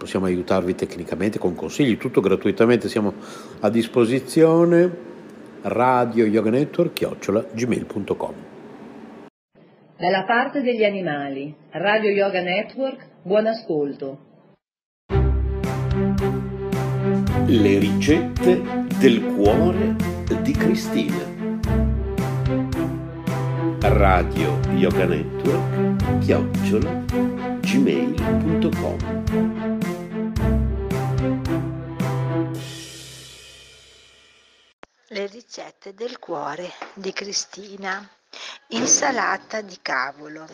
possiamo aiutarvi tecnicamente con consigli, tutto gratuitamente, siamo a disposizione radio yoga network chiocciola gmail.com Dalla parte degli animali, Radio Yoga Network, buon ascolto. Le ricette del cuore di Cristina. Radio Yoga Network chiocciola gmail.com Le ricette del cuore di Cristina. Insalata di cavolo.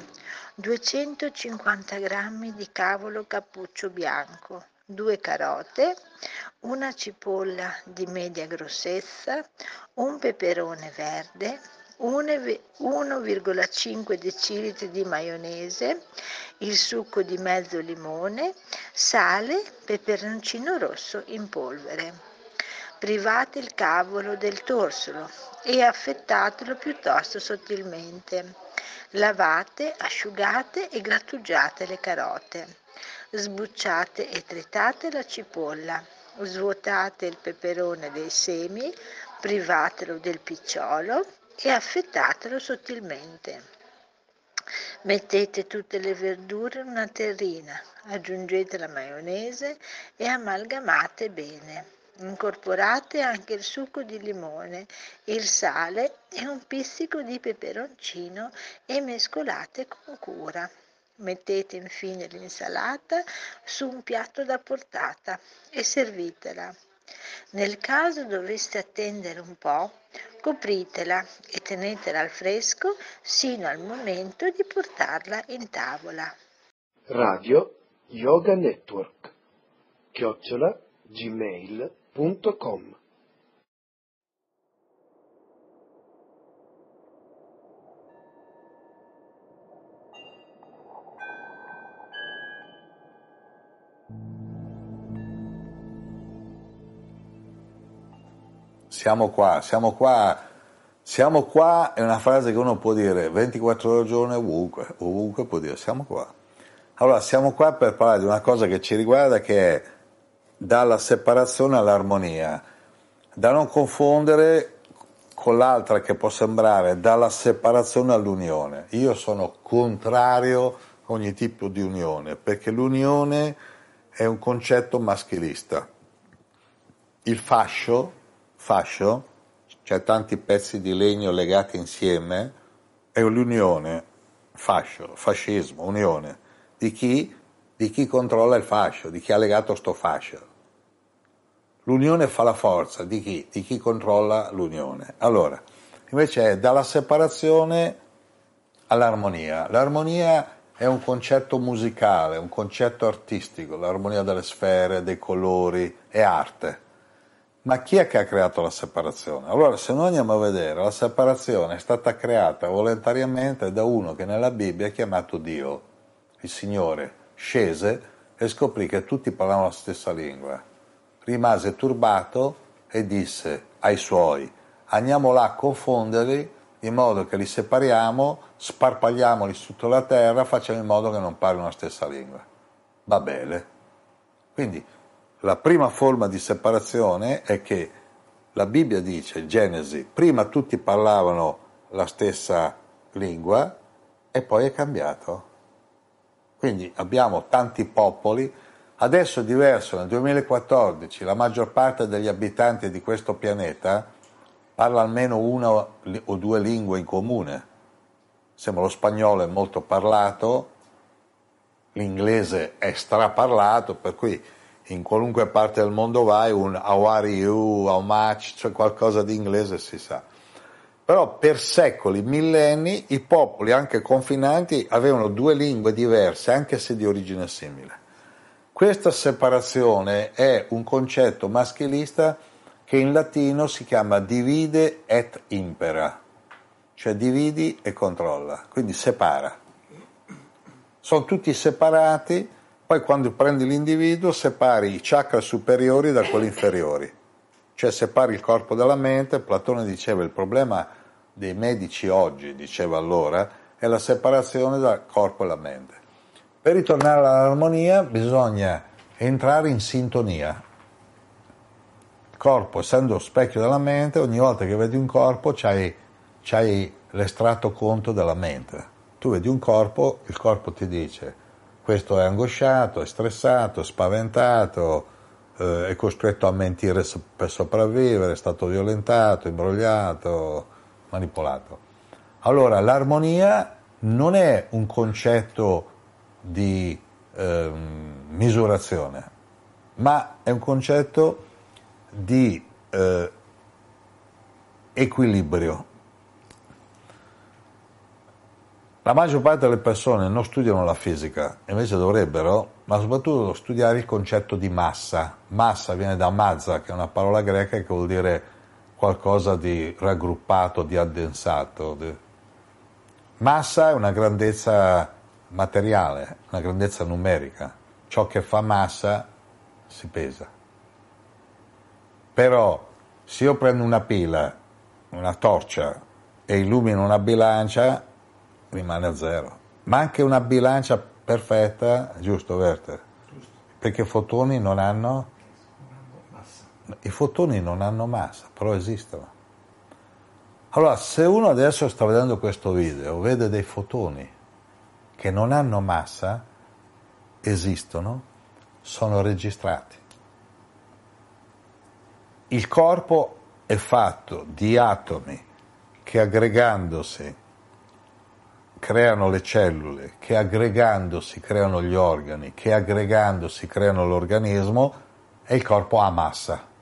250 g di cavolo cappuccio bianco, 2 carote, una cipolla di media grossezza, un peperone verde, 1,5 decilitri di maionese, il succo di mezzo limone, sale, peperoncino rosso in polvere private il cavolo del torsolo e affettatelo piuttosto sottilmente. Lavate, asciugate e grattugiate le carote. Sbucciate e tritate la cipolla. Svuotate il peperone dei semi, privatelo del picciolo e affettatelo sottilmente. Mettete tutte le verdure in una terrina, aggiungete la maionese e amalgamate bene. Incorporate anche il succo di limone, il sale e un pizzico di peperoncino e mescolate con cura. Mettete infine l'insalata su un piatto da portata e servitela. Nel caso doveste attendere un po', copritela e tenetela al fresco sino al momento di portarla in tavola. Radio Yoga Network chiocciola gmail.com Siamo qua, siamo qua, siamo qua è una frase che uno può dire 24 ore al giorno ovunque, ovunque può dire siamo qua. Allora, siamo qua per parlare di una cosa che ci riguarda che è dalla separazione all'armonia, da non confondere con l'altra che può sembrare dalla separazione all'unione. Io sono contrario a ogni tipo di unione, perché l'unione è un concetto maschilista. Il fascio, fascio, cioè tanti pezzi di legno legati insieme, è l'unione, fascio, fascismo, unione, di chi di chi controlla il fascio, di chi ha legato sto fascio. L'unione fa la forza di chi? Di chi controlla l'unione. Allora, invece è dalla separazione all'armonia. L'armonia è un concetto musicale, un concetto artistico, l'armonia delle sfere, dei colori, è arte. Ma chi è che ha creato la separazione? Allora, se noi andiamo a vedere, la separazione è stata creata volontariamente da uno che nella Bibbia è chiamato Dio, il Signore, scese e scoprì che tutti parlavano la stessa lingua. Rimase turbato e disse ai suoi, andiamo là a confonderli in modo che li separiamo, sparpagliamoli sotto la terra, facciamo in modo che non parlino la stessa lingua. Va bene. Quindi la prima forma di separazione è che la Bibbia dice, Genesi, prima tutti parlavano la stessa lingua e poi è cambiato. Quindi abbiamo tanti popoli, adesso è diverso, nel 2014 la maggior parte degli abitanti di questo pianeta parla almeno una o due lingue in comune. Sembra lo spagnolo è molto parlato, l'inglese è straparlato, per cui in qualunque parte del mondo vai un how are you, how much, cioè qualcosa di inglese si sa. Però per secoli, millenni, i popoli, anche confinanti, avevano due lingue diverse, anche se di origine simile. Questa separazione è un concetto maschilista che in latino si chiama divide et impera, cioè dividi e controlla, quindi separa. Sono tutti separati, poi quando prendi l'individuo separi i chakra superiori da quelli inferiori cioè separi il corpo dalla mente, Platone diceva il problema dei medici oggi, diceva allora, è la separazione dal corpo e la mente. Per ritornare all'armonia bisogna entrare in sintonia. Il corpo, essendo specchio della mente, ogni volta che vedi un corpo c'hai, c'hai l'estratto conto della mente. Tu vedi un corpo, il corpo ti dice questo è angosciato, è stressato, è spaventato, eh, è costretto a mentire per sopravvivere, è stato violentato, imbrogliato, manipolato. Allora, l'armonia non è un concetto di eh, misurazione, ma è un concetto di eh, equilibrio. La maggior parte delle persone non studiano la fisica, invece dovrebbero, ma soprattutto studiare il concetto di massa. Massa viene da mazza, che è una parola greca che vuol dire qualcosa di raggruppato, di addensato. Massa è una grandezza materiale, una grandezza numerica. Ciò che fa massa si pesa. Però se io prendo una pila, una torcia e illumino una bilancia, rimane a zero. Ma anche una bilancia perfetta, giusto Werther? Giusto. Perché i fotoni non hanno i fotoni non hanno massa, però esistono. Allora, se uno adesso sta vedendo questo video, vede dei fotoni che non hanno massa, esistono, sono registrati. Il corpo è fatto di atomi che aggregandosi creano le cellule, che aggregandosi creano gli organi, che aggregandosi creano l'organismo e il corpo ha massa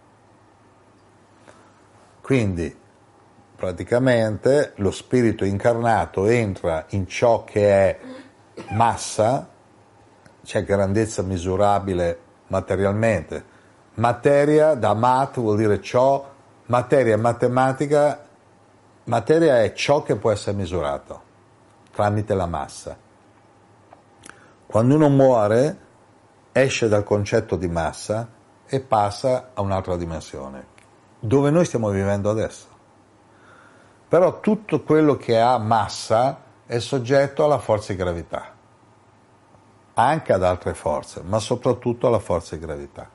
Quindi praticamente lo spirito incarnato entra in ciò che è massa, c'è grandezza misurabile materialmente. Materia da mat vuol dire ciò, materia matematica, materia è ciò che può essere misurato tramite la massa. Quando uno muore esce dal concetto di massa e passa a un'altra dimensione, dove noi stiamo vivendo adesso. Però tutto quello che ha massa è soggetto alla forza di gravità, anche ad altre forze, ma soprattutto alla forza di gravità.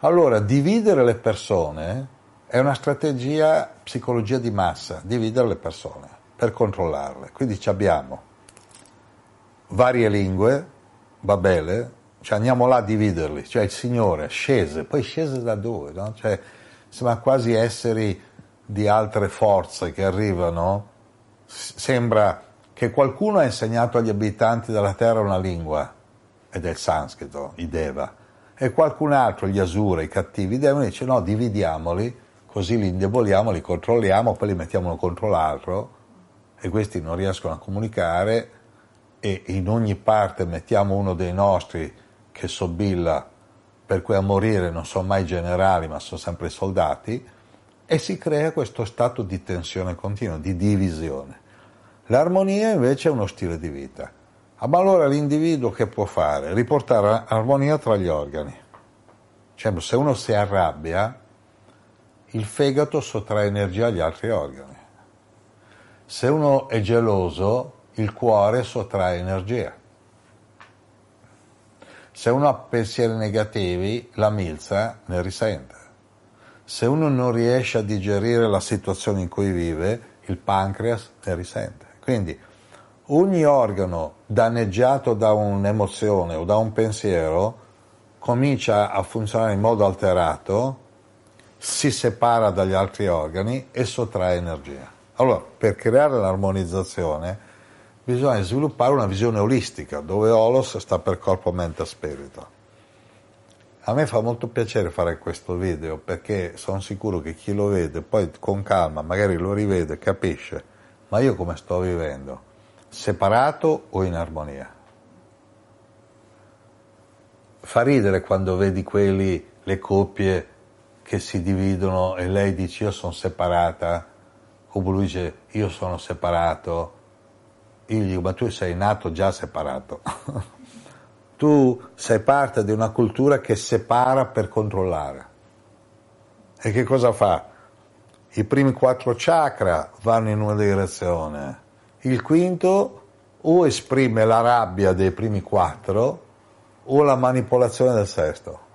Allora, dividere le persone è una strategia psicologia di massa, dividere le persone per controllarle. Quindi abbiamo varie lingue, Babele, cioè andiamo là a dividerli, cioè il Signore scese, poi scese da dove? No? Cioè, sembra quasi esseri di altre forze che arrivano, sembra che qualcuno ha insegnato agli abitanti della terra una lingua, ed è il sanscrito, i Deva, e qualcun altro, gli Asura, i cattivi devono dice no, dividiamoli, così li indeboliamo, li controlliamo, poi li mettiamo uno contro l'altro, e questi non riescono a comunicare, e in ogni parte mettiamo uno dei nostri che sobilla, per cui a morire non sono mai generali, ma sono sempre soldati, e si crea questo stato di tensione continua, di divisione. L'armonia invece è uno stile di vita. Ah, ma allora l'individuo che può fare? Riportare armonia tra gli organi. Cioè, se uno si arrabbia, il fegato sottrae energia agli altri organi. Se uno è geloso, il cuore sottrae energia. Se uno ha pensieri negativi, la milza ne risente. Se uno non riesce a digerire la situazione in cui vive, il pancreas ne risente. Quindi ogni organo danneggiato da un'emozione o da un pensiero comincia a funzionare in modo alterato, si separa dagli altri organi e sottrae energia. Allora, per creare l'armonizzazione bisogna sviluppare una visione olistica, dove Olos sta per corpo, mente e spirito. A me fa molto piacere fare questo video perché sono sicuro che chi lo vede poi con calma magari lo rivede, capisce, ma io come sto vivendo? Separato o in armonia? Fa ridere quando vedi quelli, le coppie che si dividono e lei dice io sono separata, o lui dice io sono separato, io gli dico, ma tu sei nato già separato. tu sei parte di una cultura che separa per controllare. E che cosa fa? I primi quattro chakra vanno in una direzione, il quinto o esprime la rabbia dei primi quattro o la manipolazione del sesto.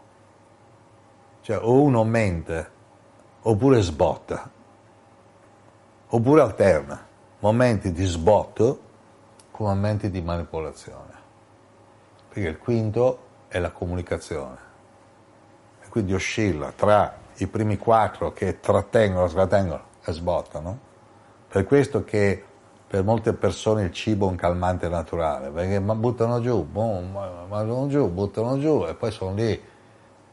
Cioè o uno mente oppure sbotta, oppure alterna momenti di sbotto con momenti di manipolazione. Perché il quinto è la comunicazione. E quindi oscilla tra i primi quattro che trattengono, trattengono e sbottano. Per questo che per molte persone il cibo è un calmante naturale, perché buttano giù, buttano giù, buttano giù e poi sono lì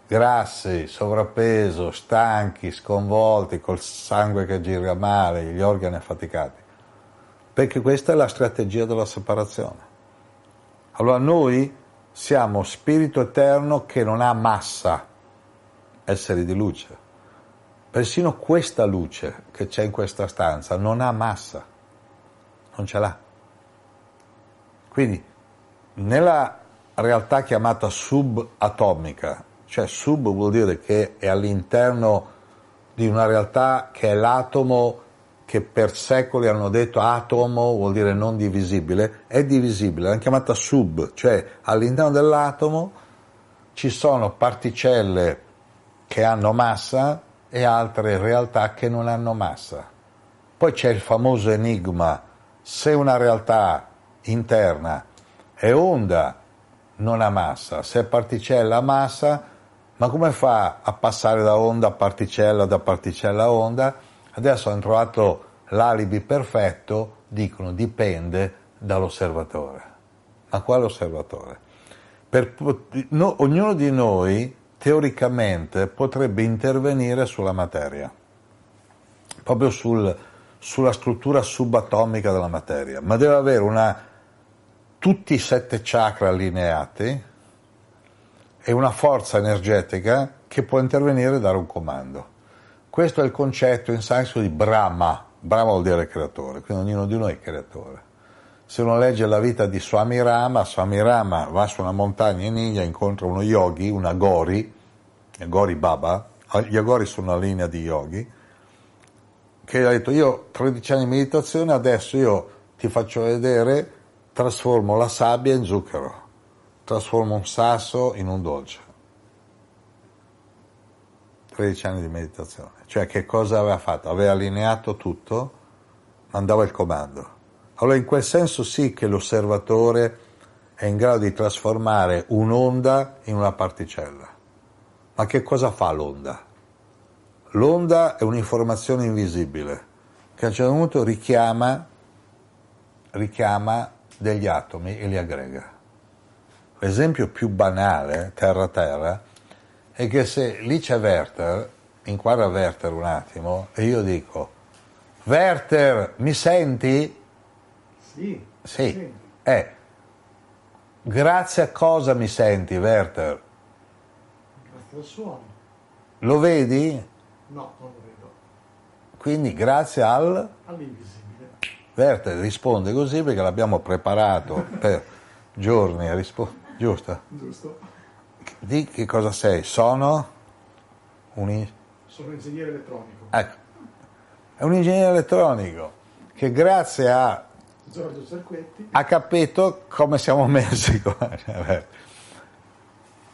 grassi, sovrappeso, stanchi, sconvolti, col sangue che gira male, gli organi affaticati perché questa è la strategia della separazione. Allora noi siamo spirito eterno che non ha massa, esseri di luce. Persino questa luce che c'è in questa stanza non ha massa, non ce l'ha. Quindi nella realtà chiamata subatomica, cioè sub vuol dire che è all'interno di una realtà che è l'atomo che per secoli hanno detto atomo vuol dire non divisibile, è divisibile, l'hanno chiamata sub, cioè all'interno dell'atomo ci sono particelle che hanno massa e altre realtà che non hanno massa. Poi c'è il famoso enigma, se una realtà interna è onda non ha massa, se è particella ha massa, ma come fa a passare da onda a particella, da particella a onda? Adesso hanno trovato l'alibi perfetto, dicono dipende dall'osservatore. Ma quale osservatore? Per, no, ognuno di noi teoricamente potrebbe intervenire sulla materia. proprio sul, sulla struttura subatomica della materia, ma deve avere una, tutti i sette chakra allineati e una forza energetica che può intervenire e dare un comando. Questo è il concetto in sanscrito di Brahma. Brahma vuol dire creatore, quindi ognuno di noi è creatore. Se uno legge la vita di Swami Rama, Swami Rama va su una montagna in India, incontra uno yogi, un Agori, Agori Baba, gli Agori sono una linea di yogi, che ha detto io 13 anni di meditazione, adesso io ti faccio vedere, trasformo la sabbia in zucchero, trasformo un sasso in un dolce. 13 anni di meditazione. Cioè che cosa aveva fatto? Aveva allineato tutto, mandava il comando. Allora in quel senso sì che l'osservatore è in grado di trasformare un'onda in una particella. Ma che cosa fa l'onda? L'onda è un'informazione invisibile che a un certo punto richiama, richiama degli atomi e li aggrega. L'esempio più banale, terra-terra, è che se lì c'è Werther, inquadra Werther un attimo, e io dico, Werther, mi senti? Sì. Sì. Eh, grazie a cosa mi senti, Werther? Grazie al suono. Lo vedi? No, non lo vedo. Quindi grazie al... All'invisibile. Werther risponde così perché l'abbiamo preparato per giorni a rispondere. Giusto? Giusto? Di che cosa sei? Sono un, Sono ingegnere elettronico. ecco, è un ingegnere elettronico che grazie a Giorgio Cerquetti. ha capito come siamo messi qua.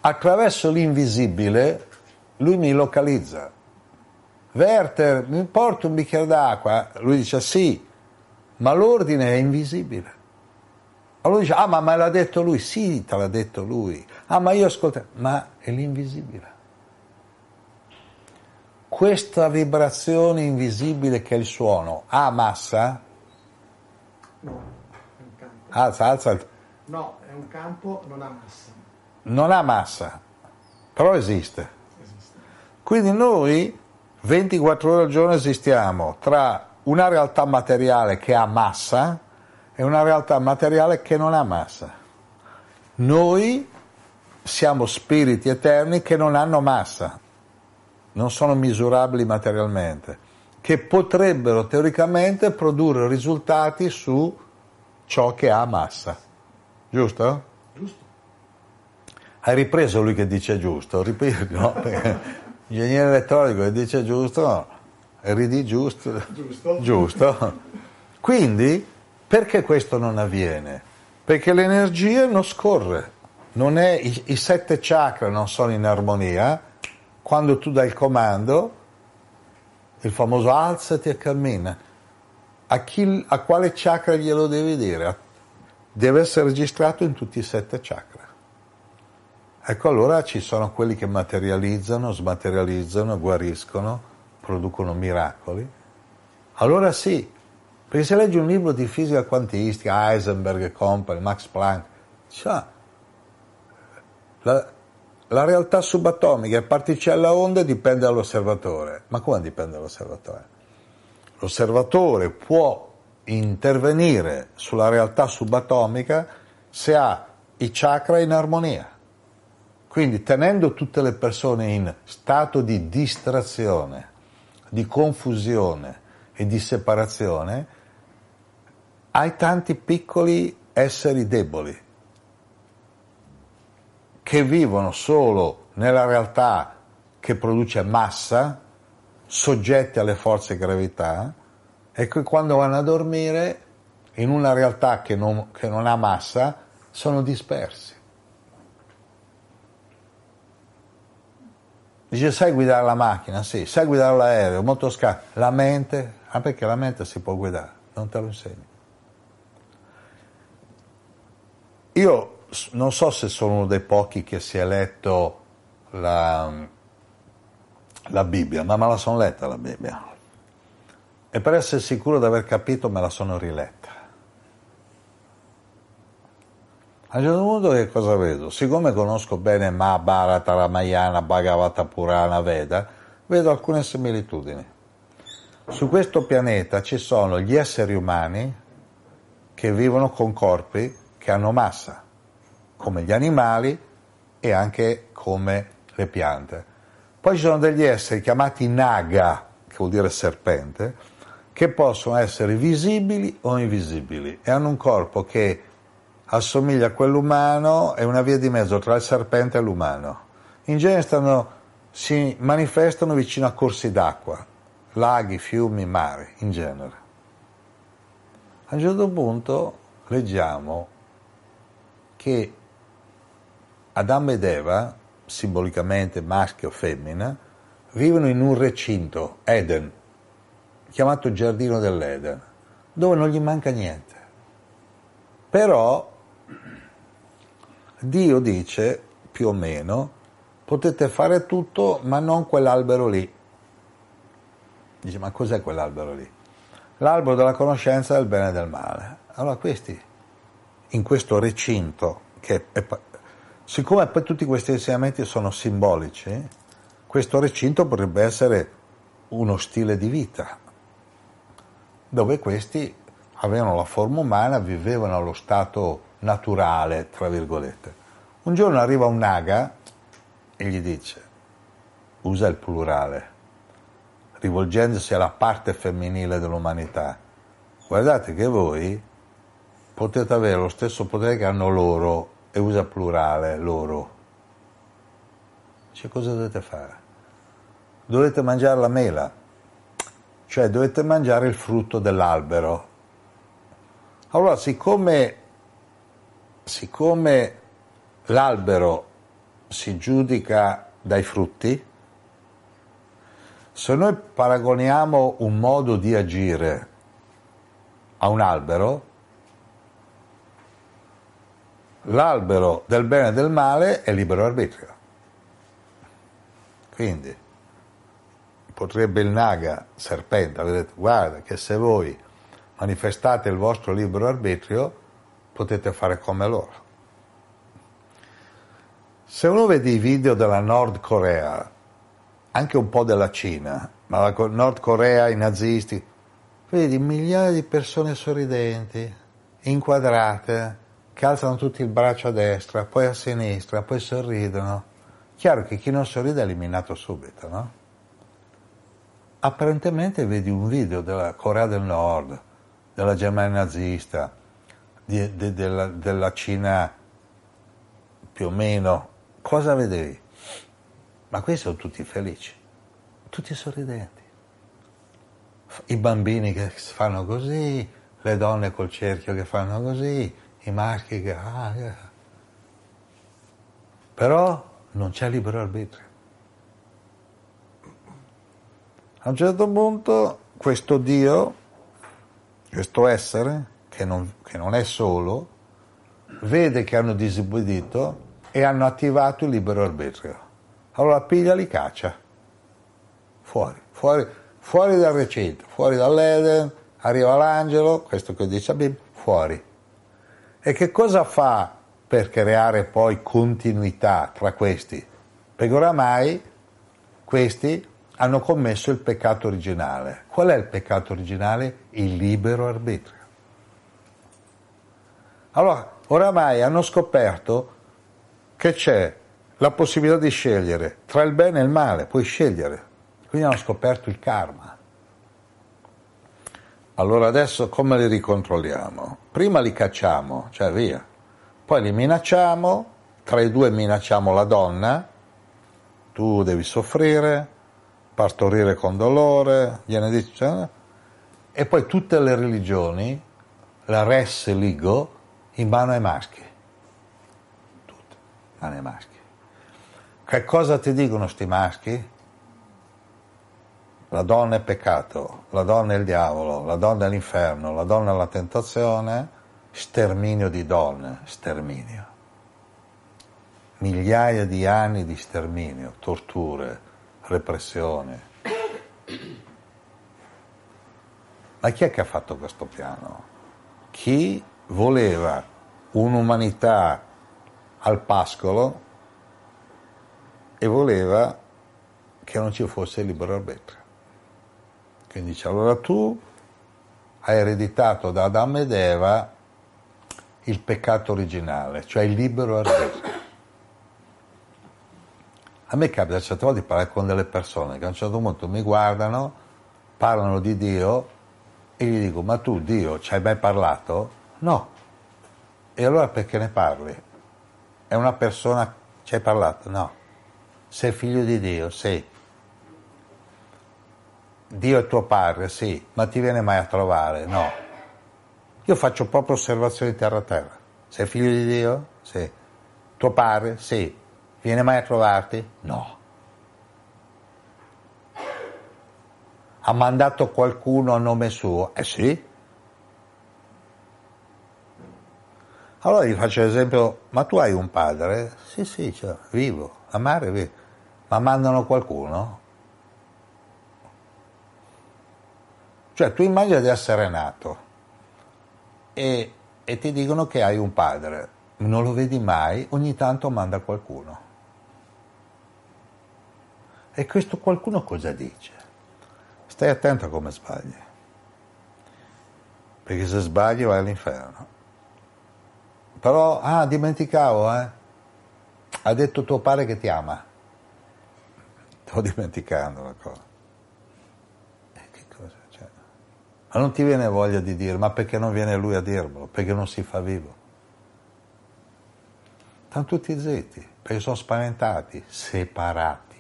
Attraverso l'invisibile lui mi localizza. Werther, mi porti un bicchiere d'acqua? Lui dice sì, ma l'ordine è invisibile. Allora dice, ah ma me l'ha detto lui? Sì, te l'ha detto lui. Ah ma io ascolto, ma è l'invisibile. Questa vibrazione invisibile che è il suono ha massa? No, è un campo. Alza, alza. No, è un campo, non ha massa. non ha massa, però esiste. Esiste. Quindi noi 24 ore al giorno esistiamo tra una realtà materiale che ha massa e una realtà materiale che non ha massa. Noi siamo spiriti eterni che non hanno massa, non sono misurabili materialmente, che potrebbero teoricamente produrre risultati su ciò che ha massa. Giusto? Giusto? Hai ripreso lui che dice giusto? Ripeto, no, l'ingegnere elettronico che dice giusto, ridi giusto. Giusto. Giusto. Quindi, perché questo non avviene? Perché l'energia non scorre, non è, i, i sette chakra non sono in armonia, quando tu dai il comando, il famoso alzati e cammina, a, chi, a quale chakra glielo devi dire? Deve essere registrato in tutti i sette chakra. Ecco allora ci sono quelli che materializzano, smaterializzano, guariscono, producono miracoli. Allora sì, perché se leggi un libro di fisica quantistica, Heisenberg e company, Max Planck, cioè, la, la realtà subatomica e particella onde dipende dall'osservatore. Ma come dipende dall'osservatore? L'osservatore può intervenire sulla realtà subatomica se ha i chakra in armonia. Quindi tenendo tutte le persone in stato di distrazione, di confusione e di separazione, hai tanti piccoli esseri deboli che vivono solo nella realtà che produce massa, soggetti alle forze gravità, e che quando vanno a dormire in una realtà che non, che non ha massa sono dispersi. Dice, sai guidare la macchina? Sì. Sai guidare l'aereo? Motoscafo? La mente? Ah, perché la mente si può guidare, non te lo insegno. Io non so se sono uno dei pochi che si è letto la, la Bibbia, ma me la sono letta la Bibbia. E per essere sicuro di aver capito me la sono riletta. A un certo punto che cosa vedo? Siccome conosco bene Mahabharata, Ramayana, Bhagavata Purana, Veda, vedo alcune similitudini. Su questo pianeta ci sono gli esseri umani che vivono con corpi che hanno massa, come gli animali e anche come le piante. Poi ci sono degli esseri chiamati naga, che vuol dire serpente, che possono essere visibili o invisibili e hanno un corpo che assomiglia a quello umano, è una via di mezzo tra il serpente e l'umano. In genere stanno, si manifestano vicino a corsi d'acqua, laghi, fiumi, mari, in genere. A un certo punto leggiamo che Adamo ed Eva, simbolicamente maschio o femmina, vivono in un recinto, Eden, chiamato Giardino dell'Eden, dove non gli manca niente. Però Dio dice, più o meno, potete fare tutto, ma non quell'albero lì. Dice, ma cos'è quell'albero lì? L'albero della conoscenza del bene e del male. Allora questi, in questo recinto, che è, siccome poi tutti questi insegnamenti sono simbolici, questo recinto potrebbe essere uno stile di vita, dove questi avevano la forma umana, vivevano allo stato naturale, tra virgolette. Un giorno arriva un naga e gli dice, usa il plurale, rivolgendosi alla parte femminile dell'umanità, guardate che voi potete avere lo stesso potere che hanno loro, e usa plurale, loro. Dice, cosa dovete fare? Dovete mangiare la mela, cioè dovete mangiare il frutto dell'albero. Allora, siccome, siccome l'albero si giudica dai frutti, se noi paragoniamo un modo di agire a un albero, l'albero del bene e del male è libero arbitrio. Quindi potrebbe il naga, serpente, aver detto guarda che se voi manifestate il vostro libero arbitrio potete fare come loro. Se uno vede i video della Nord Corea, anche un po' della Cina, ma la Nord Corea, i nazisti, vedi migliaia di persone sorridenti, inquadrate, che alzano tutti il braccio a destra, poi a sinistra, poi sorridono. Chiaro che chi non sorride è eliminato subito, no? Apparentemente vedi un video della Corea del Nord, della Germania nazista, di, de, della, della Cina più o meno cosa vedevi? Ma questi sono tutti felici, tutti sorridenti. I bambini che fanno così, le donne col cerchio che fanno così, i maschi che... Ah, yeah. Però non c'è libero arbitrio. A un certo punto questo Dio, questo essere, che non, che non è solo, vede che hanno disobbedito e hanno attivato il libero arbitrio. Allora piglia li caccia. Fuori, fuori, fuori dal recinto, fuori dall'Eden, arriva l'angelo, questo che dice la Bibbia, fuori. E che cosa fa per creare poi continuità tra questi? Perché oramai questi hanno commesso il peccato originale. Qual è il peccato originale? Il libero arbitrio. Allora, oramai hanno scoperto che c'è la possibilità di scegliere tra il bene e il male, puoi scegliere. Quindi hanno scoperto il karma. Allora adesso come li ricontrolliamo? Prima li cacciamo, cioè via, poi li minacciamo, tra i due minacciamo la donna, tu devi soffrire, partorire con dolore, gliene dice, cioè, e poi tutte le religioni, la res ligo, in mano ai maschi mani maschi. Che cosa ti dicono sti maschi? La donna è peccato, la donna è il diavolo, la donna è l'inferno, la donna è la tentazione, sterminio di donne, sterminio. Migliaia di anni di sterminio, torture, repressione. Ma chi è che ha fatto questo piano? Chi voleva un'umanità al pascolo e voleva che non ci fosse libero arbitrio. Quindi dice, allora tu hai ereditato da Adamo ed Eva il peccato originale, cioè il libero arbitrio. A me capita certe volte di parlare con delle persone che a un certo punto mi guardano, parlano di Dio e gli dico, ma tu Dio ci hai mai parlato? No. E allora perché ne parli? È una persona, ci hai parlato? No. Sei figlio di Dio? Sì. Dio è tuo padre? Sì. Ma ti viene mai a trovare? No. Io faccio proprio osservazioni terra-terra. Sei figlio di Dio? Sì. Tuo padre? Sì. Viene mai a trovarti? No. Ha mandato qualcuno a nome suo? Eh sì. Allora gli faccio l'esempio, ma tu hai un padre? Sì, sì, cioè, vivo, amare vivo. Ma mandano qualcuno? Cioè tu immagini di essere nato e, e ti dicono che hai un padre, non lo vedi mai, ogni tanto manda qualcuno. E questo qualcuno cosa dice? Stai attento a come sbagli, perché se sbagli vai all'inferno. Però, ah, dimenticavo, eh? Ha detto tuo padre che ti ama. Sto dimenticando la cosa. E che cosa c'è? Ma non ti viene voglia di dire, ma perché non viene lui a dirmelo? Perché non si fa vivo? Stanno tutti zitti, perché sono spaventati, separati.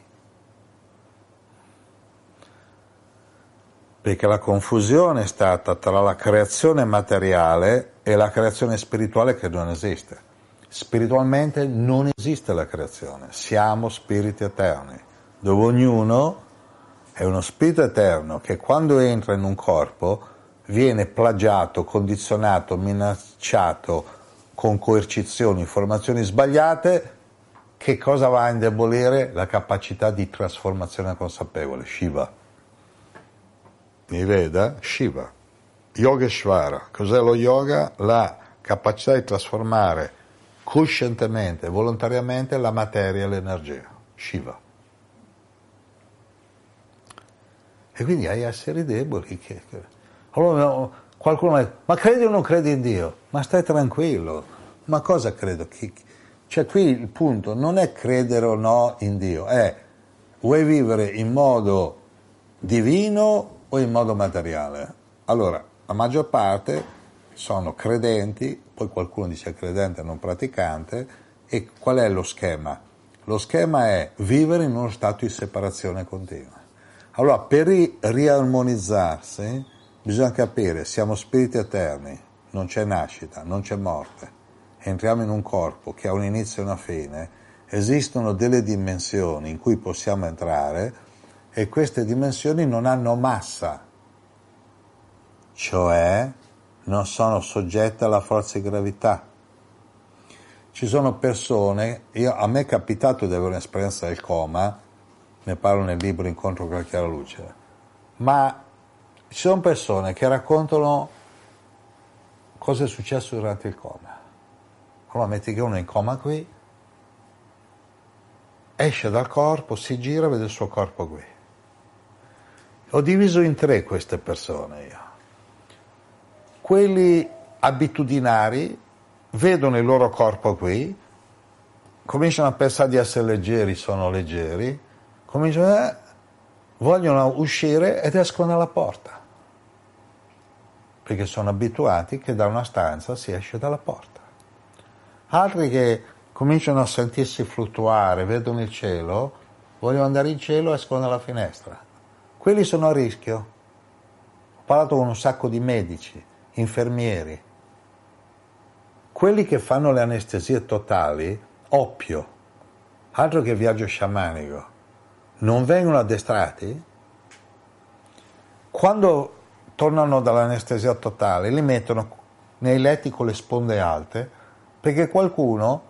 Perché la confusione è stata tra la creazione materiale e la creazione spirituale che non esiste. Spiritualmente non esiste la creazione, siamo spiriti eterni, dove ognuno è uno spirito eterno che quando entra in un corpo viene plagiato, condizionato, minacciato con coercizioni, informazioni sbagliate, che cosa va a indebolire? La capacità di trasformazione consapevole, Shiva. Mi veda? Shiva. Yogeshvara. Cos'è lo yoga? La capacità di trasformare coscientemente, volontariamente la materia e l'energia. Shiva. E quindi hai esseri deboli che... Allora qualcuno dice, ma credi o non credi in Dio? Ma stai tranquillo, ma cosa credo? Cioè qui il punto non è credere o no in Dio, è vuoi vivere in modo divino o in modo materiale? Allora, la maggior parte sono credenti, poi qualcuno dice credente non praticante, e qual è lo schema? Lo schema è vivere in uno stato di separazione continua. Allora, per riarmonizzarsi bisogna capire, siamo spiriti eterni, non c'è nascita, non c'è morte, entriamo in un corpo che ha un inizio e una fine, esistono delle dimensioni in cui possiamo entrare e queste dimensioni non hanno massa, cioè non sono soggette alla forza di gravità. Ci sono persone, io, a me è capitato di avere un'esperienza del coma, ne parlo nel libro Incontro con la chiara luce, ma ci sono persone che raccontano cosa è successo durante il coma. Allora metti che uno è in coma qui, esce dal corpo, si gira, vede il suo corpo qui. Ho diviso in tre queste persone io quelli abitudinari vedono il loro corpo qui, cominciano a pensare di essere leggeri, sono leggeri, cominciano a, eh, vogliono uscire ed escono dalla porta, perché sono abituati che da una stanza si esce dalla porta. Altri che cominciano a sentirsi fluttuare, vedono il cielo, vogliono andare in cielo, escono dalla finestra. Quelli sono a rischio. Ho parlato con un sacco di medici infermieri, quelli che fanno le anestesie totali, oppio, altro che viaggio sciamanico, non vengono addestrati? Quando tornano dall'anestesia totale li mettono nei letti con le sponde alte perché qualcuno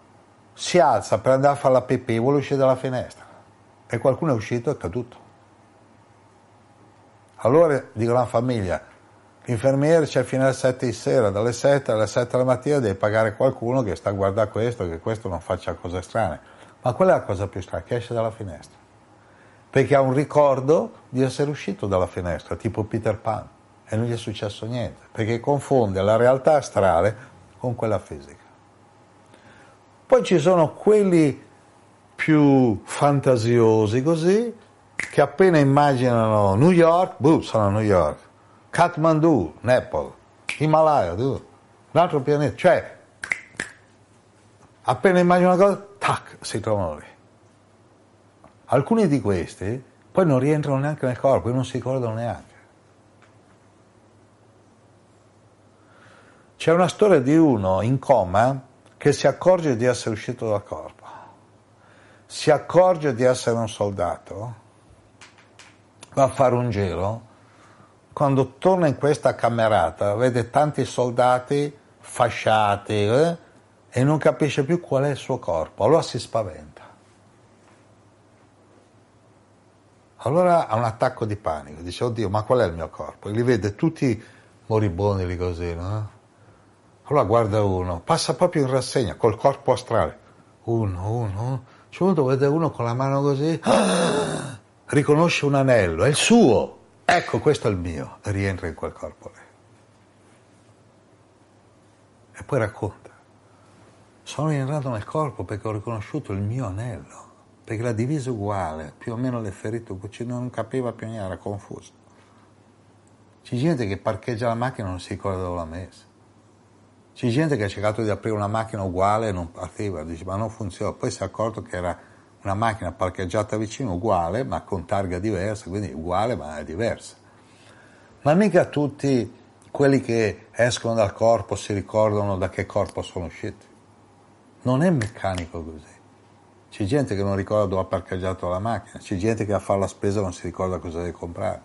si alza per andare a fare la pipì e vuole uscire dalla finestra e qualcuno è uscito e è caduto. Allora dico alla famiglia, L'infermiere c'è fino alle 7 di sera, dalle 7 alle 7 della mattina devi pagare qualcuno che sta a guardare questo, che questo non faccia cose strane. Ma qual è la cosa più strana? Che esce dalla finestra. Perché ha un ricordo di essere uscito dalla finestra, tipo Peter Pan, e non gli è successo niente, perché confonde la realtà astrale con quella fisica. Poi ci sono quelli più fantasiosi così, che appena immaginano New York, boh, sono a New York, Kathmandu, Nepal, Himalaya, un altro pianeta, cioè appena immaginano una cosa, tac, si trovano lì. Alcuni di questi poi non rientrano neanche nel corpo e non si ricordano neanche. C'è una storia di uno in coma che si accorge di essere uscito dal corpo, si accorge di essere un soldato, va a fare un giro, quando torna in questa camerata vede tanti soldati fasciati eh, e non capisce più qual è il suo corpo, allora si spaventa. Allora ha un attacco di panico, dice oddio ma qual è il mio corpo? E li vede tutti moribondi lì così, no? Allora guarda uno, passa proprio in rassegna col corpo astrale. Uno, uno, uno vede uno con la mano così, ah, riconosce un anello, è il suo. Ecco, questo è il mio. E rientra in quel corpo lì. E poi racconta. Sono rientrato nel corpo perché ho riconosciuto il mio anello, perché la divisa uguale, più o meno le ferite, non capiva più niente, era confuso. C'è gente che parcheggia la macchina e non si ricorda dove l'ha messa. C'è gente che ha cercato di aprire una macchina uguale e non partiva, dice ma non funziona, poi si è accorto che era una macchina parcheggiata vicino uguale ma con targa diversa, quindi uguale ma è diversa. Ma mica tutti quelli che escono dal corpo si ricordano da che corpo sono usciti. Non è meccanico così. C'è gente che non ricorda dove ha parcheggiato la macchina, c'è gente che a fare la spesa non si ricorda cosa deve comprare.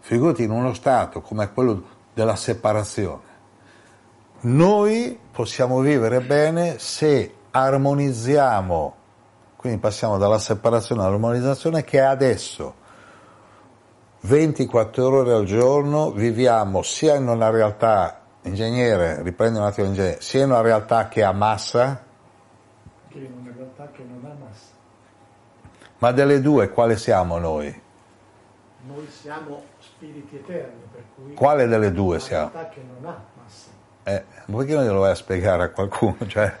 Figurati in uno stato come quello della separazione. Noi possiamo vivere bene se armonizziamo, quindi passiamo dalla separazione all'armonizzazione che adesso. 24 ore al giorno viviamo sia in una realtà, ingegnere, riprende un attimo l'ingegnere, sia in una realtà che ha massa, che in una realtà che non ha massa. ma delle due quale siamo noi? Noi siamo spiriti eterni, per cui Quale delle due una siamo? realtà che non ha massa. Eh, perché non glielo vai a spiegare a qualcuno? Cioè,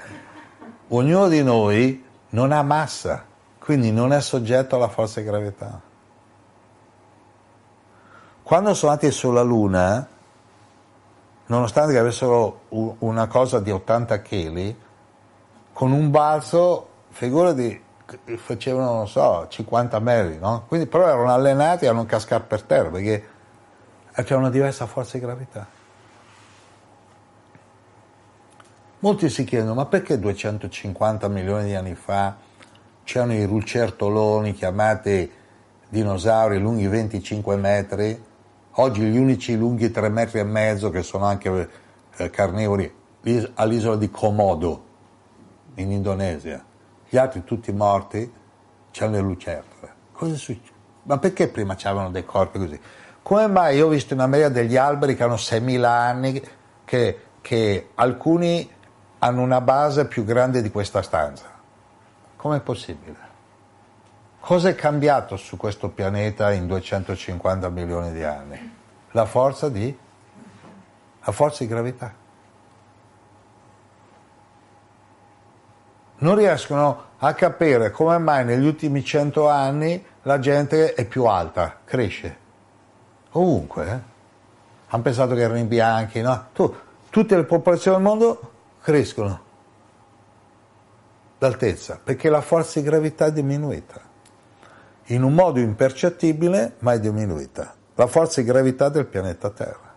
ognuno di noi non ha massa, quindi non è soggetto alla forza di gravità. Quando sono andati sulla Luna, nonostante che avessero una cosa di 80 kg, con un balzo, figurati, facevano, non so, 50 metri, no? Quindi però erano allenati a non cascare per terra, perché c'è una diversa forza di gravità. Molti si chiedono, ma perché 250 milioni di anni fa c'erano i lucertoloni chiamati dinosauri lunghi 25 metri, oggi gli unici lunghi 3 metri e mezzo che sono anche eh, carnivori all'isola di Komodo in Indonesia, gli altri tutti morti, c'erano le lucertole. Cosa succede? Ma perché prima c'erano dei corpi così? Come mai io ho visto in America degli alberi che hanno 6.000 anni, che, che alcuni hanno una base più grande di questa stanza? Com'è possibile? Cosa è cambiato su questo pianeta in 250 milioni di anni? La forza di, la forza di gravità. Non riescono a capire come mai negli ultimi 100 anni la gente è più alta, cresce. Ovunque. Eh? Hanno pensato che erano i bianchi, no? Tu, tutte le popolazioni del mondo crescono d'altezza perché la forza di gravità è diminuita in un modo impercettibile ma è diminuita la forza di gravità del pianeta Terra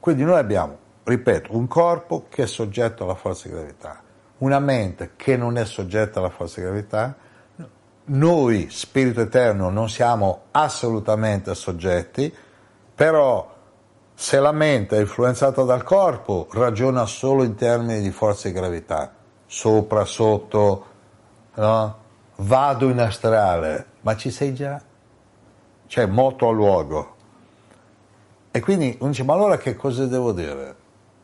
quindi noi abbiamo ripeto un corpo che è soggetto alla forza di gravità una mente che non è soggetta alla forza di gravità noi spirito eterno non siamo assolutamente soggetti però se la mente è influenzata dal corpo, ragiona solo in termini di forza di gravità, sopra, sotto, no? vado in astrale, ma ci sei già, cioè moto a luogo. E quindi uno dice, ma allora che cosa devo dire?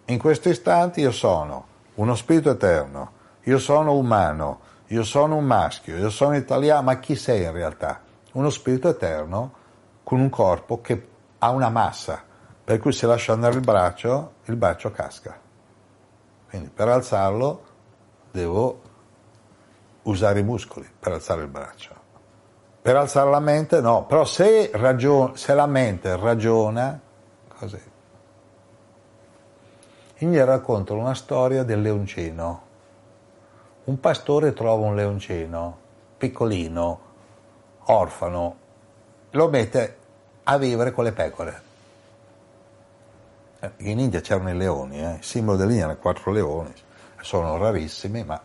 In questo istante io sono uno spirito eterno, io sono umano, io sono un maschio, io sono italiano, ma chi sei in realtà? Uno spirito eterno con un corpo che ha una massa, per cui se lascio andare il braccio, il braccio casca. Quindi per alzarlo devo usare i muscoli per alzare il braccio. Per alzare la mente no, però se, ragion- se la mente ragiona, così. Io gli racconto una storia del leoncino. Un pastore trova un leoncino, piccolino, orfano, lo mette a vivere con le pecore. Eh, In India c'erano i leoni, eh? il simbolo dell'India erano quattro leoni, sono rarissimi, ma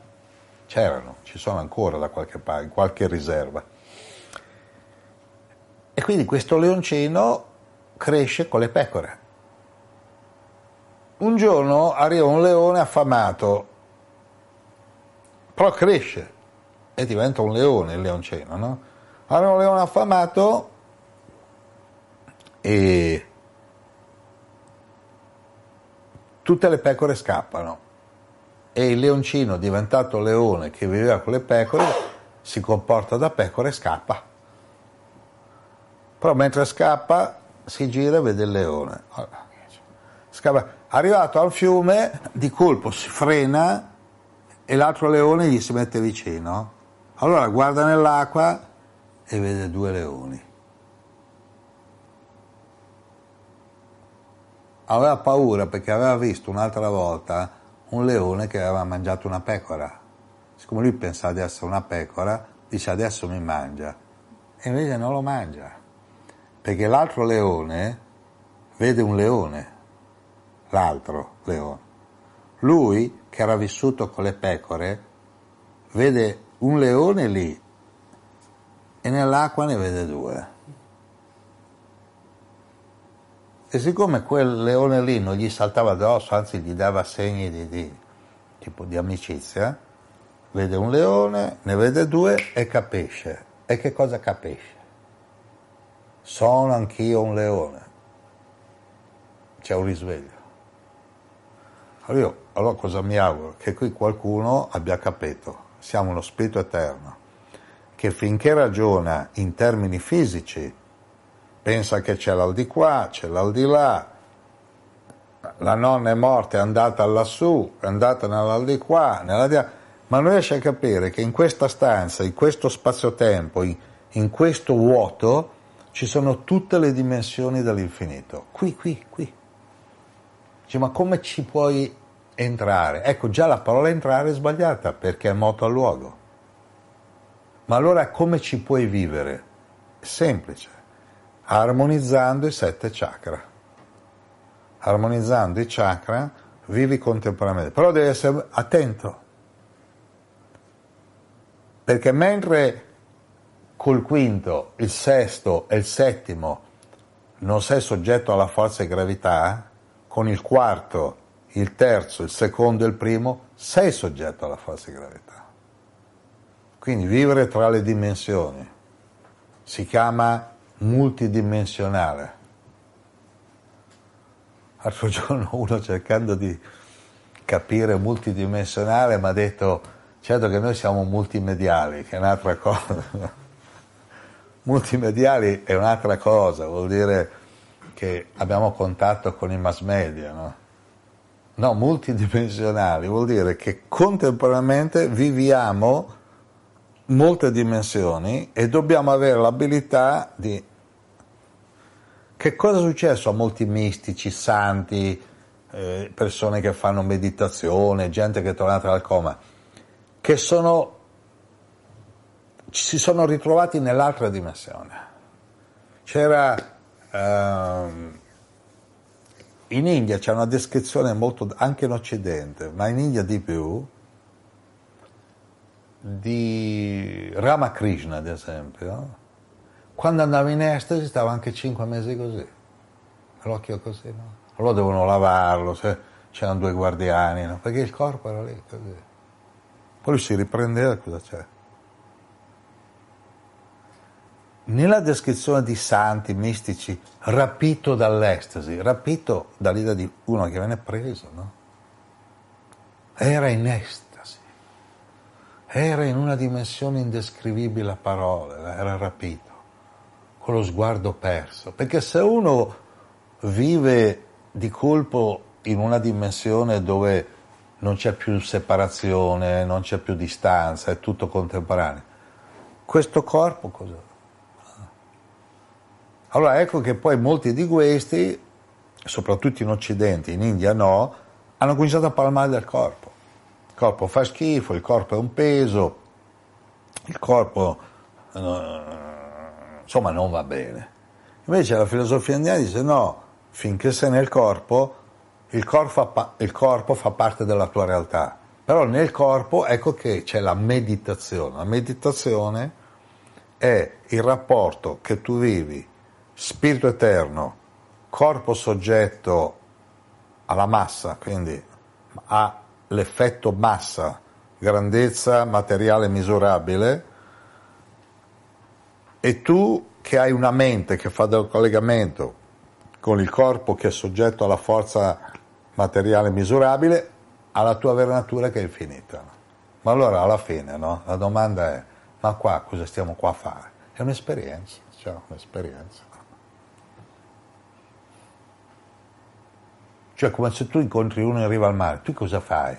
c'erano, ci sono ancora da qualche parte, in qualche riserva. E quindi questo leoncino cresce con le pecore. Un giorno arriva un leone affamato, però cresce e diventa un leone il leoncino, no? Arriva un leone affamato e tutte le pecore scappano e il leoncino diventato leone che viveva con le pecore si comporta da pecora e scappa. Però mentre scappa si gira e vede il leone. Scappa. Arrivato al fiume, di colpo si frena e l'altro leone gli si mette vicino. Allora guarda nell'acqua e vede due leoni. Aveva paura perché aveva visto un'altra volta un leone che aveva mangiato una pecora. Siccome lui pensava di essere una pecora, dice adesso mi mangia. E invece non lo mangia. Perché l'altro leone vede un leone, l'altro leone. Lui, che era vissuto con le pecore, vede un leone lì e nell'acqua ne vede due. E siccome quel leone lì non gli saltava addosso, anzi gli dava segni di, di, tipo di amicizia, vede un leone, ne vede due e capisce. E che cosa capisce? Sono anch'io un leone. C'è un risveglio. Allora, io, allora cosa mi auguro? Che qui qualcuno abbia capito, siamo uno spirito eterno, che finché ragiona in termini fisici, pensa che c'è l'aldilà, c'è l'aldilà, la nonna è morta, è andata lassù, è andata nell'aldilà, nell'aldilà, ma non riesce a capire che in questa stanza, in questo spazio-tempo, in, in questo vuoto, ci sono tutte le dimensioni dell'infinito. Qui, qui, qui. Dice, ma come ci puoi entrare? Ecco, già la parola entrare è sbagliata perché è moto al luogo. Ma allora come ci puoi vivere? Semplice, armonizzando i sette chakra. Armonizzando i chakra vivi contemporaneamente, però devi essere attento. Perché mentre col quinto, il sesto e il settimo non sei soggetto alla forza di gravità, con il quarto, il terzo, il secondo e il primo sei soggetto alla di gravità. Quindi vivere tra le dimensioni si chiama multidimensionale. L'altro giorno uno cercando di capire multidimensionale mi ha detto certo che noi siamo multimediali, che è un'altra cosa. multimediali è un'altra cosa, vuol dire che abbiamo contatto con i mass media, no? No, multidimensionali vuol dire che contemporaneamente viviamo molte dimensioni e dobbiamo avere l'abilità di... Che cosa è successo a molti mistici, santi, eh, persone che fanno meditazione, gente che è tornata dal coma, che sono, si sono ritrovati nell'altra dimensione. C'era... Ehm, in India c'è una descrizione molto, anche in Occidente, ma in India di più, di Ramakrishna, ad esempio, quando andava in estasi stava anche cinque mesi così, l'occhio così, no? Allora devono lavarlo, se c'erano due guardiani, no? Perché il corpo era lì così. Poi si riprendeva, cosa c'è? Nella descrizione di santi mistici, rapito dall'estasi, rapito dall'idea di uno che viene preso, no? Era in estasi era in una dimensione indescrivibile a parole, era rapito, con lo sguardo perso. Perché se uno vive di colpo in una dimensione dove non c'è più separazione, non c'è più distanza, è tutto contemporaneo, questo corpo cosa? Allora ecco che poi molti di questi, soprattutto in Occidente, in India no, hanno cominciato a parlare del corpo. Il corpo fa schifo, il corpo è un peso, il corpo eh, insomma non va bene. Invece la filosofia indiana dice no, finché sei nel corpo, il corpo, fa, il corpo fa parte della tua realtà. Però nel corpo ecco che c'è la meditazione. La meditazione è il rapporto che tu vivi spirito eterno, corpo soggetto alla massa, quindi ha l'effetto massa, grandezza materiale misurabile, e tu che hai una mente che fa del collegamento con il corpo che è soggetto alla forza materiale misurabile, alla tua vera natura che è infinita. Ma allora alla fine no? la domanda è, ma qua cosa stiamo qua a fare? È un'esperienza, cioè un'esperienza. Cioè come se tu incontri uno in riva al mare, tu cosa fai?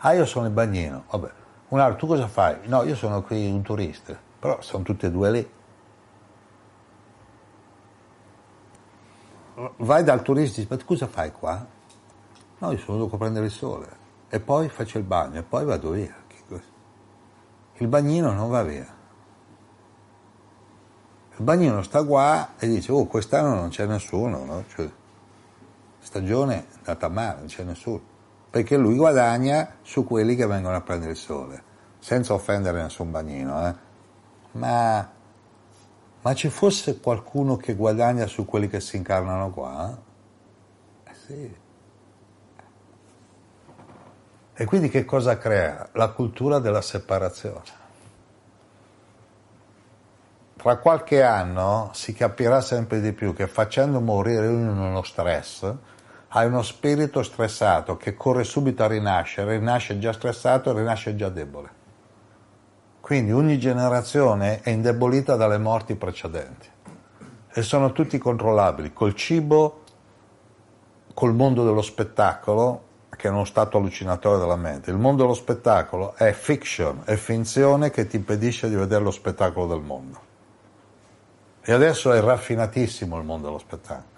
Ah, io sono il bagnino, vabbè. Un altro, tu cosa fai? No, io sono qui un turista, però sono tutti e due lì. Vai dal turista e dici, ma cosa fai qua? No, io sono venuto a prendere il sole e poi faccio il bagno e poi vado via. Il bagnino non va via. Il bagnino sta qua e dice, oh, quest'anno non c'è nessuno, no? Cioè, stagione è andata male, non c'è nessuno, perché lui guadagna su quelli che vengono a prendere il sole, senza offendere nessun bagnino, eh? ma, ma ci fosse qualcuno che guadagna su quelli che si incarnano qua? Eh sì. E quindi che cosa crea? La cultura della separazione. Tra qualche anno si capirà sempre di più che facendo morire uno nello stress, hai uno spirito stressato che corre subito a rinascere, rinasce già stressato e rinasce già debole. Quindi ogni generazione è indebolita dalle morti precedenti e sono tutti controllabili col cibo, col mondo dello spettacolo, che è uno stato allucinatorio della mente. Il mondo dello spettacolo è fiction, è finzione che ti impedisce di vedere lo spettacolo del mondo. E adesso è raffinatissimo il mondo dello spettacolo.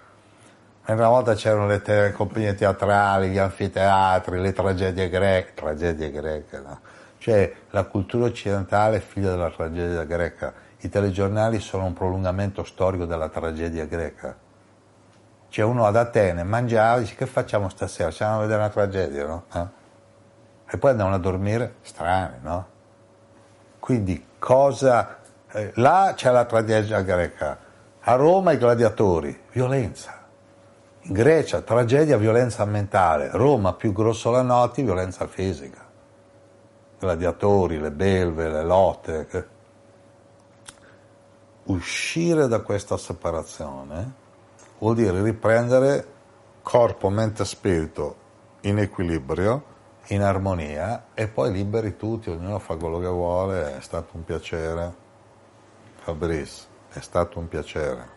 Una volta c'erano le te- compagnie teatrali, gli anfiteatri, le tragedie greche, tragedie greche, no? Cioè la cultura occidentale è figlia della tragedia greca. I telegiornali sono un prolungamento storico della tragedia greca. C'è uno ad Atene, mangiava, dice che facciamo stasera? Ci andiamo a vedere una tragedia, no? Eh? E poi andavano a dormire strani, no? Quindi cosa... Eh, là c'è la tragedia greca, a Roma i gladiatori, violenza. Grecia, tragedia, violenza mentale. Roma, più grossolanotti, violenza fisica. Gladiatori, le belve, le lotte. Uscire da questa separazione vuol dire riprendere corpo, mente, spirito in equilibrio, in armonia e poi liberi tutti, ognuno fa quello che vuole. È stato un piacere. Fabrice, è stato un piacere.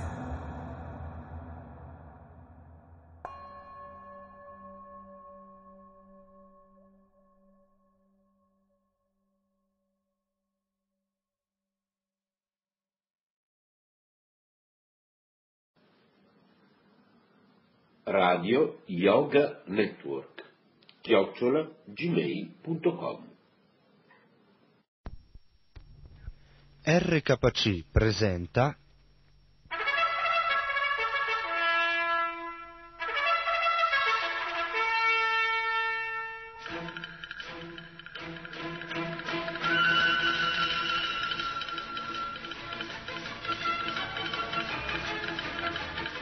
radio yoga network chiocciola gmail.com RKC presenta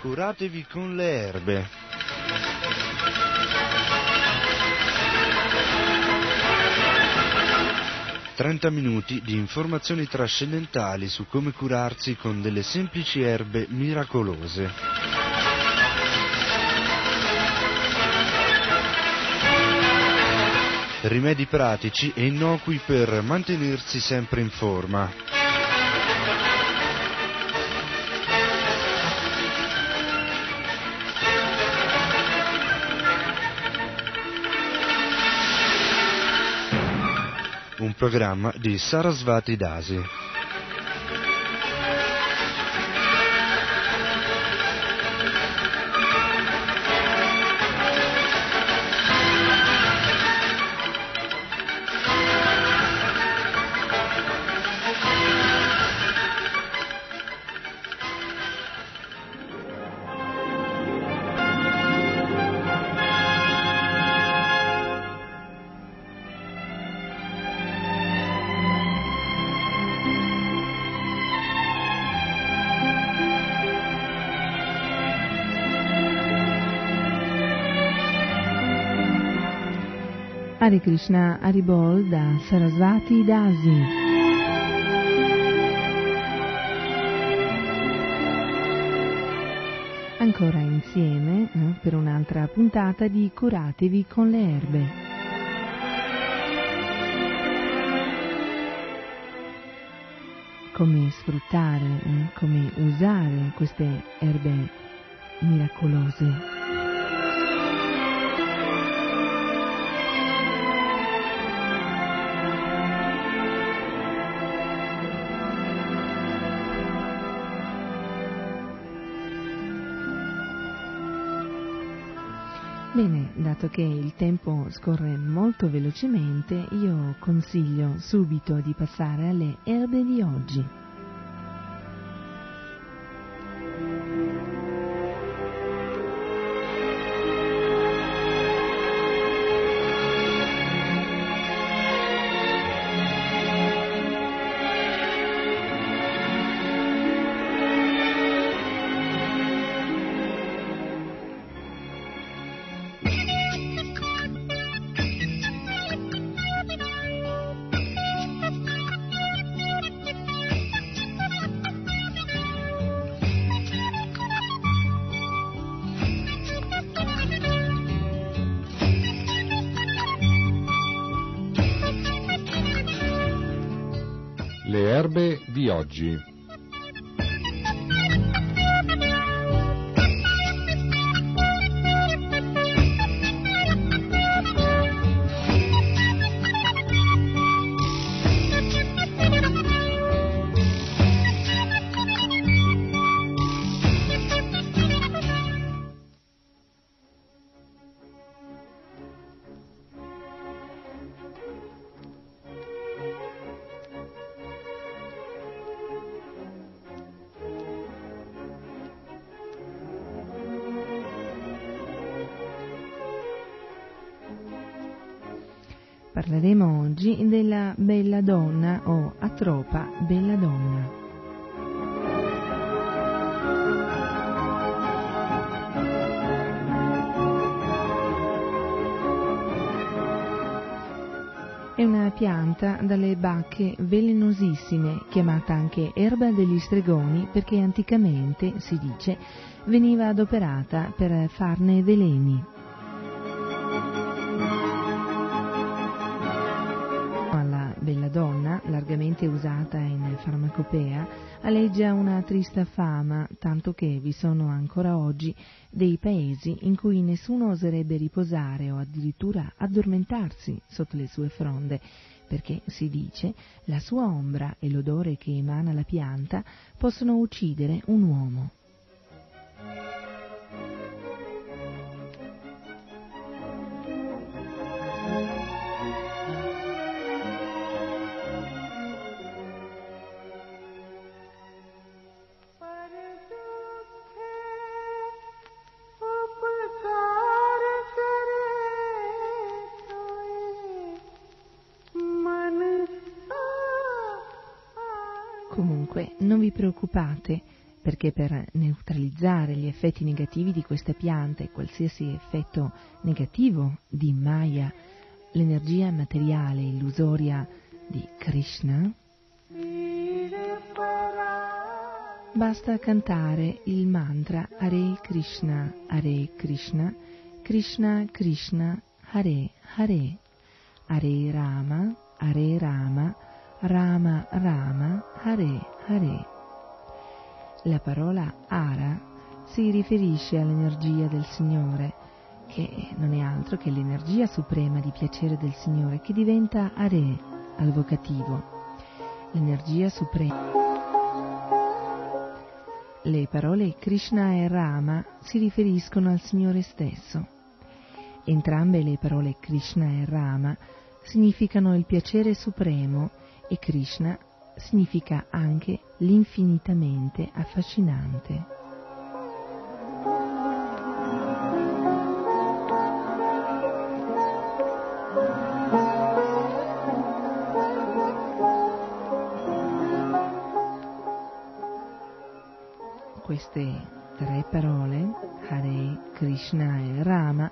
Curatevi con le erbe. Trenta minuti di informazioni trascendentali su come curarsi con delle semplici erbe miracolose. rimedi pratici e innocui per mantenersi sempre in forma. Programma di Sarasvati Dasi. Hare Krishna Haribol da Sarasvati Dasi. Ancora insieme eh, per un'altra puntata di Curatevi con le erbe. Come sfruttare, eh, come usare queste erbe miracolose. Dato che il tempo scorre molto velocemente, io consiglio subito di passare alle erbe di oggi. Di Parleremo oggi della bella donna o atropa bella donna. È una pianta dalle bacche velenosissime, chiamata anche erba degli stregoni perché anticamente, si dice, veniva adoperata per farne veleni. In farmacopea, aleggia una trista fama, tanto che vi sono ancora oggi dei paesi in cui nessuno oserebbe riposare o addirittura addormentarsi sotto le sue fronde, perché si dice la sua ombra e l'odore che emana la pianta possono uccidere un uomo. Non vi preoccupate, perché per neutralizzare gli effetti negativi di questa pianta e qualsiasi effetto negativo di Maya, l'energia materiale illusoria di Krishna, basta cantare il mantra Hare Krishna, Hare Krishna, Krishna Krishna, Hare Hare, Hare Rama, Hare Rama, Rama Rama, Hare Hare. La parola Ara si riferisce all'energia del Signore, che non è altro che l'energia suprema di piacere del Signore, che diventa Are al vocativo. L'energia suprema. Le parole Krishna e Rama si riferiscono al Signore stesso. Entrambe le parole Krishna e Rama significano il piacere supremo e Krishna significa anche l'infinitamente affascinante. Queste tre parole, Hare, Krishna e Rama,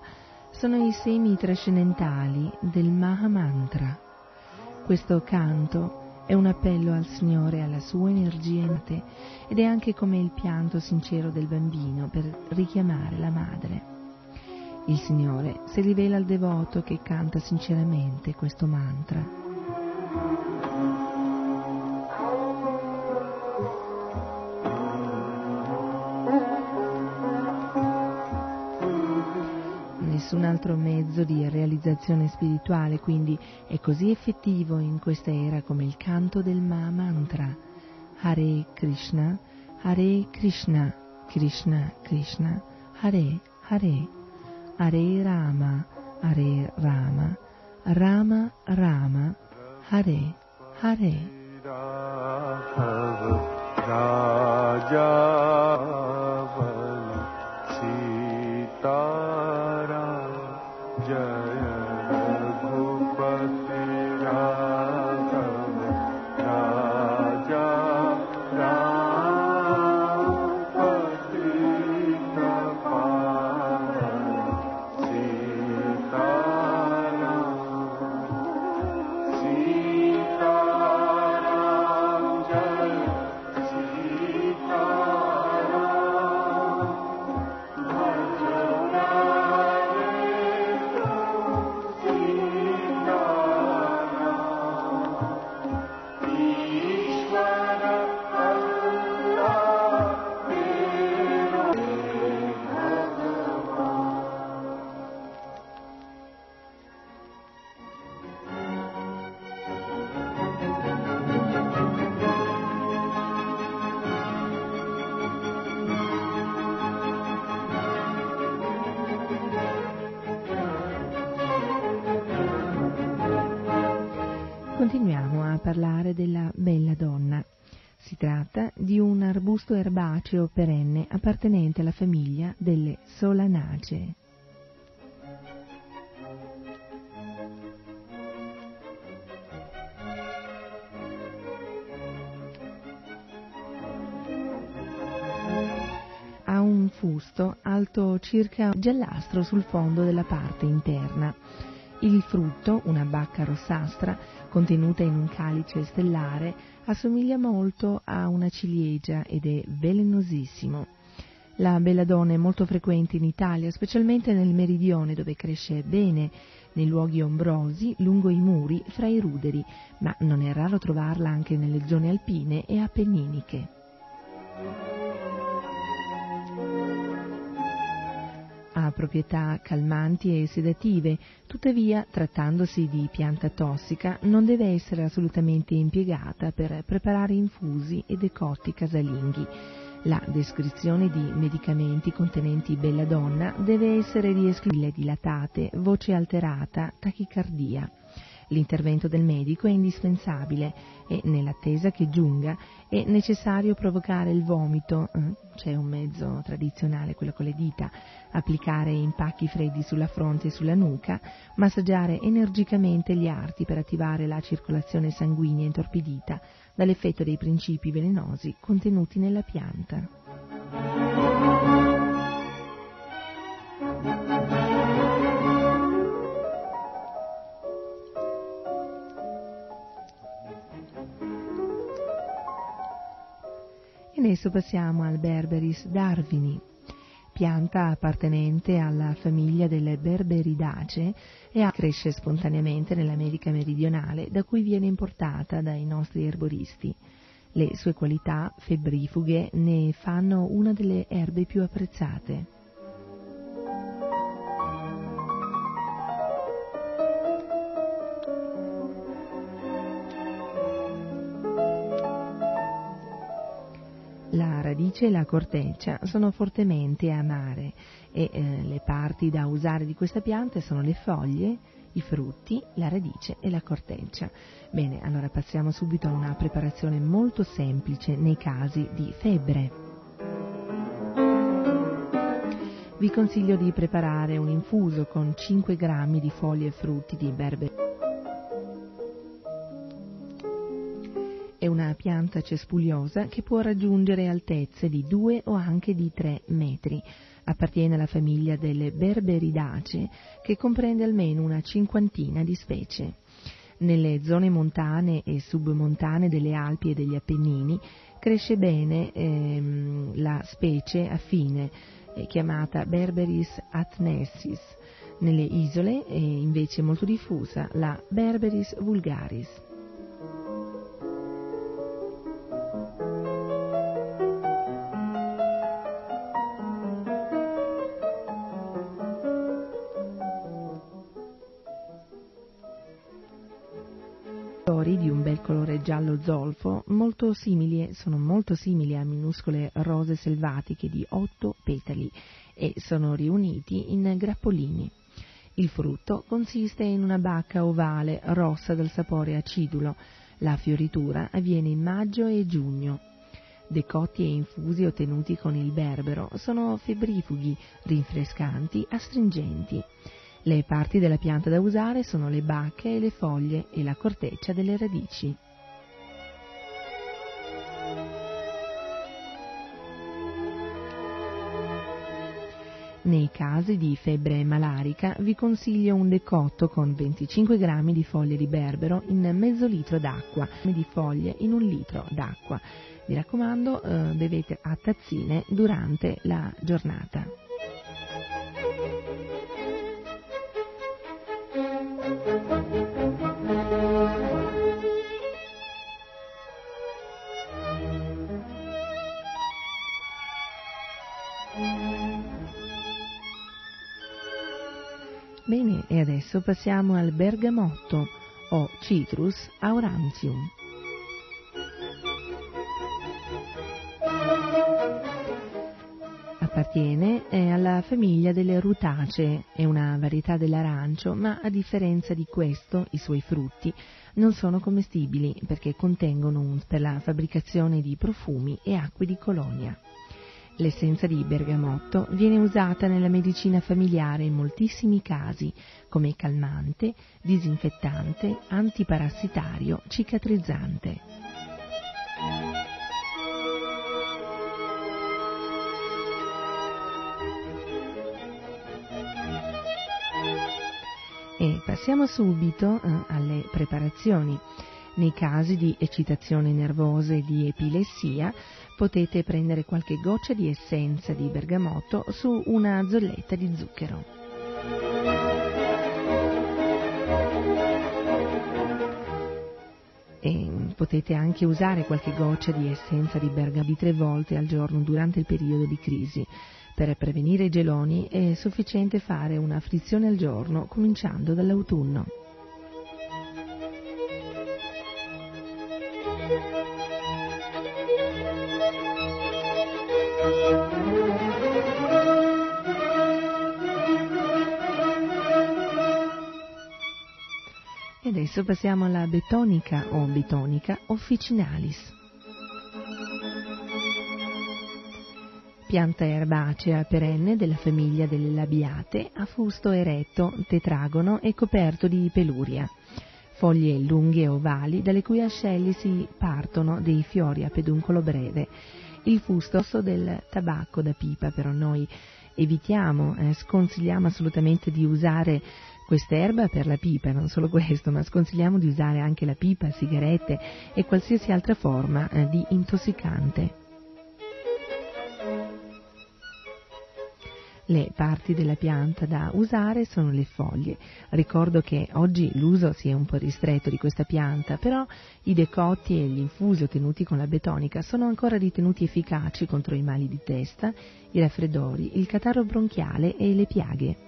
sono i semi trascendentali del Mahamantra. Questo canto è un appello al Signore alla sua energia ed è anche come il pianto sincero del bambino per richiamare la madre. Il Signore si rivela al devoto che canta sinceramente questo mantra. Altro mezzo di realizzazione spirituale, quindi è così effettivo in questa era come il canto del Ma Mantra. Hare Krishna, Hare Krishna, Krishna Krishna, Hare Hare, Hare Rama, Hare Rama, Rama Rama, Hare Hare. Raja erbaceo perenne appartenente alla famiglia delle solanacee. Ha un fusto alto circa giallastro sul fondo della parte interna il frutto, una bacca rossastra, contenuta in un calice stellare, assomiglia molto a una ciliegia ed è velenosissimo. La belladonna è molto frequente in Italia, specialmente nel meridione dove cresce bene, nei luoghi ombrosi, lungo i muri, fra i ruderi, ma non è raro trovarla anche nelle zone alpine e appenniniche. Proprietà calmanti e sedative, tuttavia, trattandosi di pianta tossica, non deve essere assolutamente impiegata per preparare infusi e decotti casalinghi. La descrizione di medicamenti contenenti belladonna deve essere di esclusione dilatate, voce alterata, tachicardia. L'intervento del medico è indispensabile e nell'attesa che giunga è necessario provocare il vomito, eh, c'è un mezzo tradizionale, quello con le dita, applicare impacchi freddi sulla fronte e sulla nuca, massaggiare energicamente gli arti per attivare la circolazione sanguigna intorpidita dall'effetto dei principi velenosi contenuti nella pianta. Adesso passiamo al Berberis darwini, pianta appartenente alla famiglia delle Berberidaceae e cresce spontaneamente nell'America meridionale, da cui viene importata dai nostri erboristi. Le sue qualità febbrifughe ne fanno una delle erbe più apprezzate. Radice e la corteccia sono fortemente amare e eh, le parti da usare di questa pianta sono le foglie, i frutti, la radice e la corteccia. Bene, allora passiamo subito a una preparazione molto semplice nei casi di febbre. Vi consiglio di preparare un infuso con 5 grammi di foglie e frutti di berbere pianta cespuglosa che può raggiungere altezze di 2 o anche di 3 metri. Appartiene alla famiglia delle Berberidaceae che comprende almeno una cinquantina di specie. Nelle zone montane e submontane delle Alpi e degli Appennini cresce bene ehm, la specie affine eh, chiamata Berberis atnesis. Nelle isole è invece molto diffusa la Berberis vulgaris. Di un bel colore giallo zolfo, molto simili, sono molto simili a minuscole rose selvatiche di otto petali e sono riuniti in grappolini. Il frutto consiste in una bacca ovale rossa dal sapore acidulo. La fioritura avviene in maggio e giugno. Decotti e infusi ottenuti con il berbero sono febbrifughi, rinfrescanti, astringenti. Le parti della pianta da usare sono le bacche e le foglie e la corteccia delle radici. Nei casi di febbre malarica vi consiglio un decotto con 25 g di foglie di berbero in mezzo litro d'acqua, e di foglie in un litro d'acqua. Mi raccomando, eh, bevete a tazzine durante la giornata. Adesso passiamo al bergamotto o Citrus aurantium. Appartiene eh, alla famiglia delle rutacee, è una varietà dell'arancio, ma a differenza di questo, i suoi frutti non sono commestibili perché contengono per la fabbricazione di profumi e acque di colonia. L'essenza di bergamotto viene usata nella medicina familiare in moltissimi casi come calmante, disinfettante, antiparassitario, cicatrizzante. E passiamo subito eh, alle preparazioni. Nei casi di eccitazione nervosa e di epilessia potete prendere qualche goccia di essenza di bergamotto su una zolletta di zucchero. E potete anche usare qualche goccia di essenza di bergamotto tre volte al giorno durante il periodo di crisi. Per prevenire i geloni è sufficiente fare una frizione al giorno cominciando dall'autunno. Adesso passiamo alla betonica o betonica officinalis. Pianta erbacea perenne della famiglia delle labiate, a fusto eretto, tetragono e coperto di peluria. Foglie lunghe e ovali dalle cui ascelli si partono dei fiori a peduncolo breve. Il fusto del tabacco da pipa, però noi evitiamo, eh, sconsigliamo assolutamente di usare quest'erba per la pipa, non solo questo, ma sconsigliamo di usare anche la pipa, sigarette e qualsiasi altra forma eh, di intossicante. Le parti della pianta da usare sono le foglie. Ricordo che oggi l'uso si è un po' ristretto di questa pianta, però i decotti e gli infusi ottenuti con la betonica sono ancora ritenuti efficaci contro i mali di testa, i raffreddori, il catarro bronchiale e le piaghe.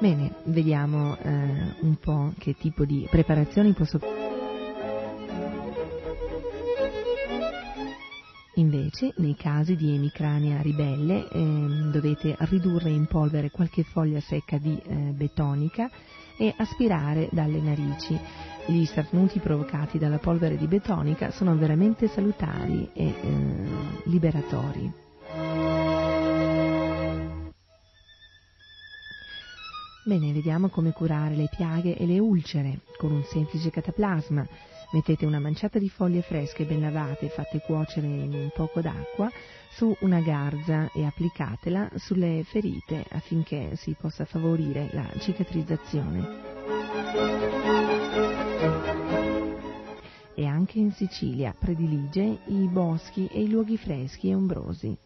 Bene, vediamo eh, un po' che tipo di preparazioni posso Invece, nei casi di emicrania ribelle, eh, dovete ridurre in polvere qualche foglia secca di eh, betonica e aspirare dalle narici. Gli starnuti provocati dalla polvere di betonica sono veramente salutari e eh, liberatori. Bene, vediamo come curare le piaghe e le ulcere con un semplice cataplasma. Mettete una manciata di foglie fresche ben lavate e fatte cuocere in un poco d'acqua su una garza e applicatela sulle ferite affinché si possa favorire la cicatrizzazione. E anche in Sicilia predilige i boschi e i luoghi freschi e ombrosi.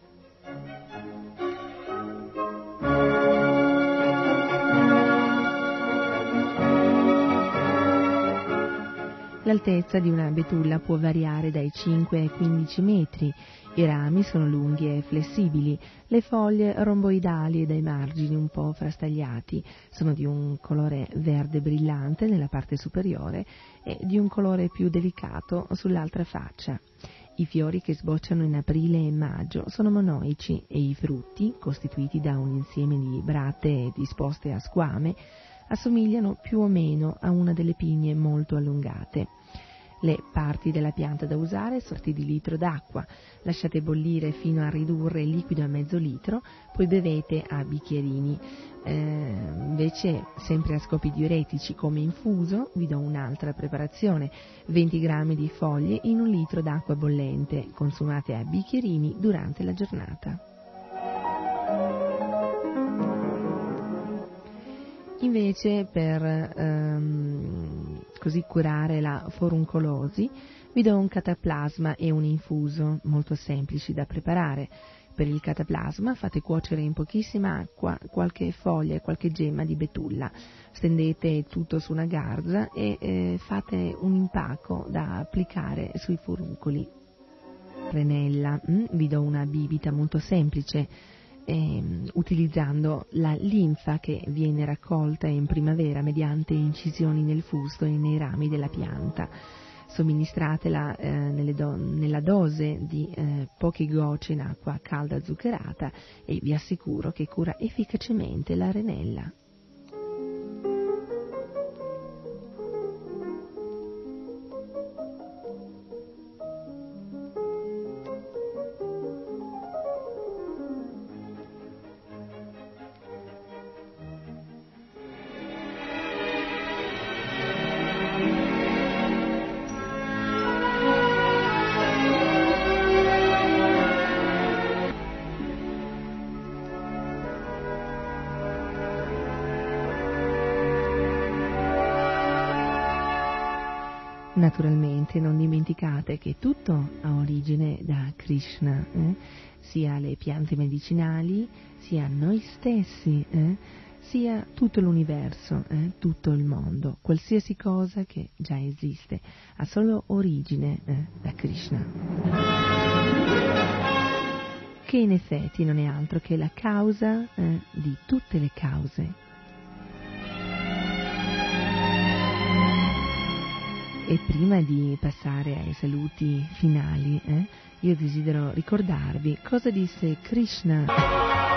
L'altezza di una betulla può variare dai 5 ai 15 metri, i rami sono lunghi e flessibili, le foglie romboidali e dai margini un po' frastagliati, sono di un colore verde brillante nella parte superiore e di un colore più delicato sull'altra faccia. I fiori che sbocciano in aprile e maggio sono monoici e i frutti, costituiti da un insieme di brattee disposte a squame, assomigliano più o meno a una delle pigne molto allungate. Le parti della pianta da usare sorti di litro d'acqua, lasciate bollire fino a ridurre il liquido a mezzo litro, poi bevete a bicchierini. Eh, invece, sempre a scopi diuretici come infuso, vi do un'altra preparazione: 20 grammi di foglie in un litro d'acqua bollente, consumate a bicchierini durante la giornata. Invece per ehm, così curare la foruncolosi vi do un cataplasma e un infuso molto semplici da preparare. Per il cataplasma fate cuocere in pochissima acqua qualche foglia e qualche gemma di betulla, stendete tutto su una garza e eh, fate un impacco da applicare sui foruncoli. Renella, mm, vi do una bibita molto semplice eh, utilizzando la linfa che viene raccolta in primavera mediante incisioni nel fusto e nei rami della pianta. Somministratela eh, do- nella dose di eh, poche gocce in acqua calda zuccherata e vi assicuro che cura efficacemente la renella. Krishna, eh? sia le piante medicinali, sia noi stessi, eh? sia tutto l'universo, eh? tutto il mondo, qualsiasi cosa che già esiste, ha solo origine eh, da Krishna. Che in effetti non è altro che la causa eh, di tutte le cause E prima di passare ai saluti finali, eh, io desidero ricordarvi cosa disse Krishna.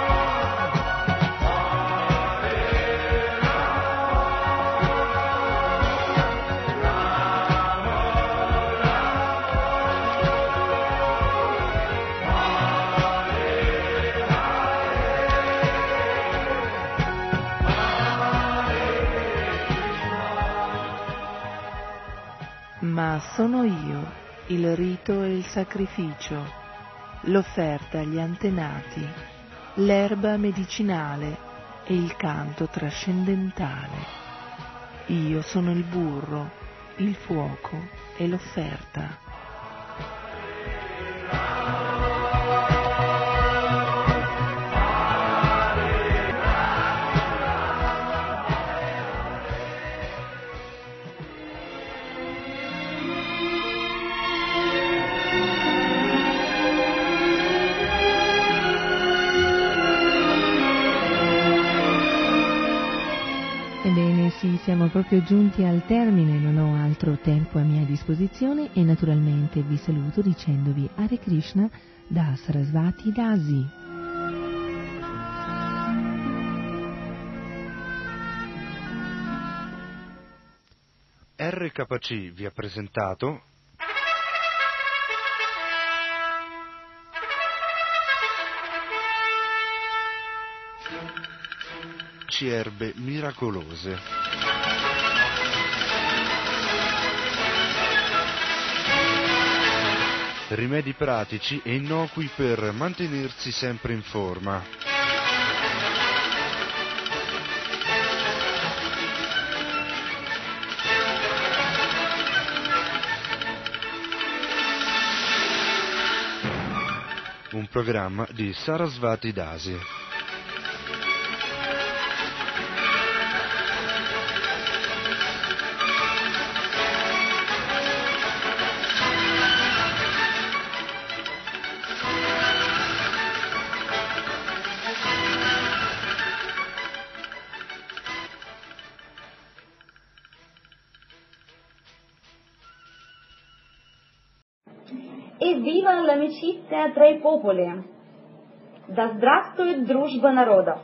Ma sono io il rito e il sacrificio, l'offerta agli antenati, l'erba medicinale e il canto trascendentale. Io sono il burro, il fuoco e l'offerta. Siamo proprio giunti al termine, non ho altro tempo a mia disposizione e naturalmente vi saluto dicendovi Hare Krishna da Sarasvati Dasi. RKC vi ha presentato erbe miracolose. rimedi pratici e innocui per mantenersi sempre in forma. Un programma di Sarasvati Dasi. I popoli. Да здравствует дружба народов!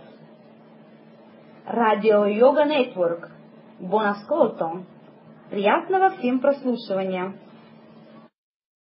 Радио Йога Нетворк. Ascolto! Приятного всем прослушивания!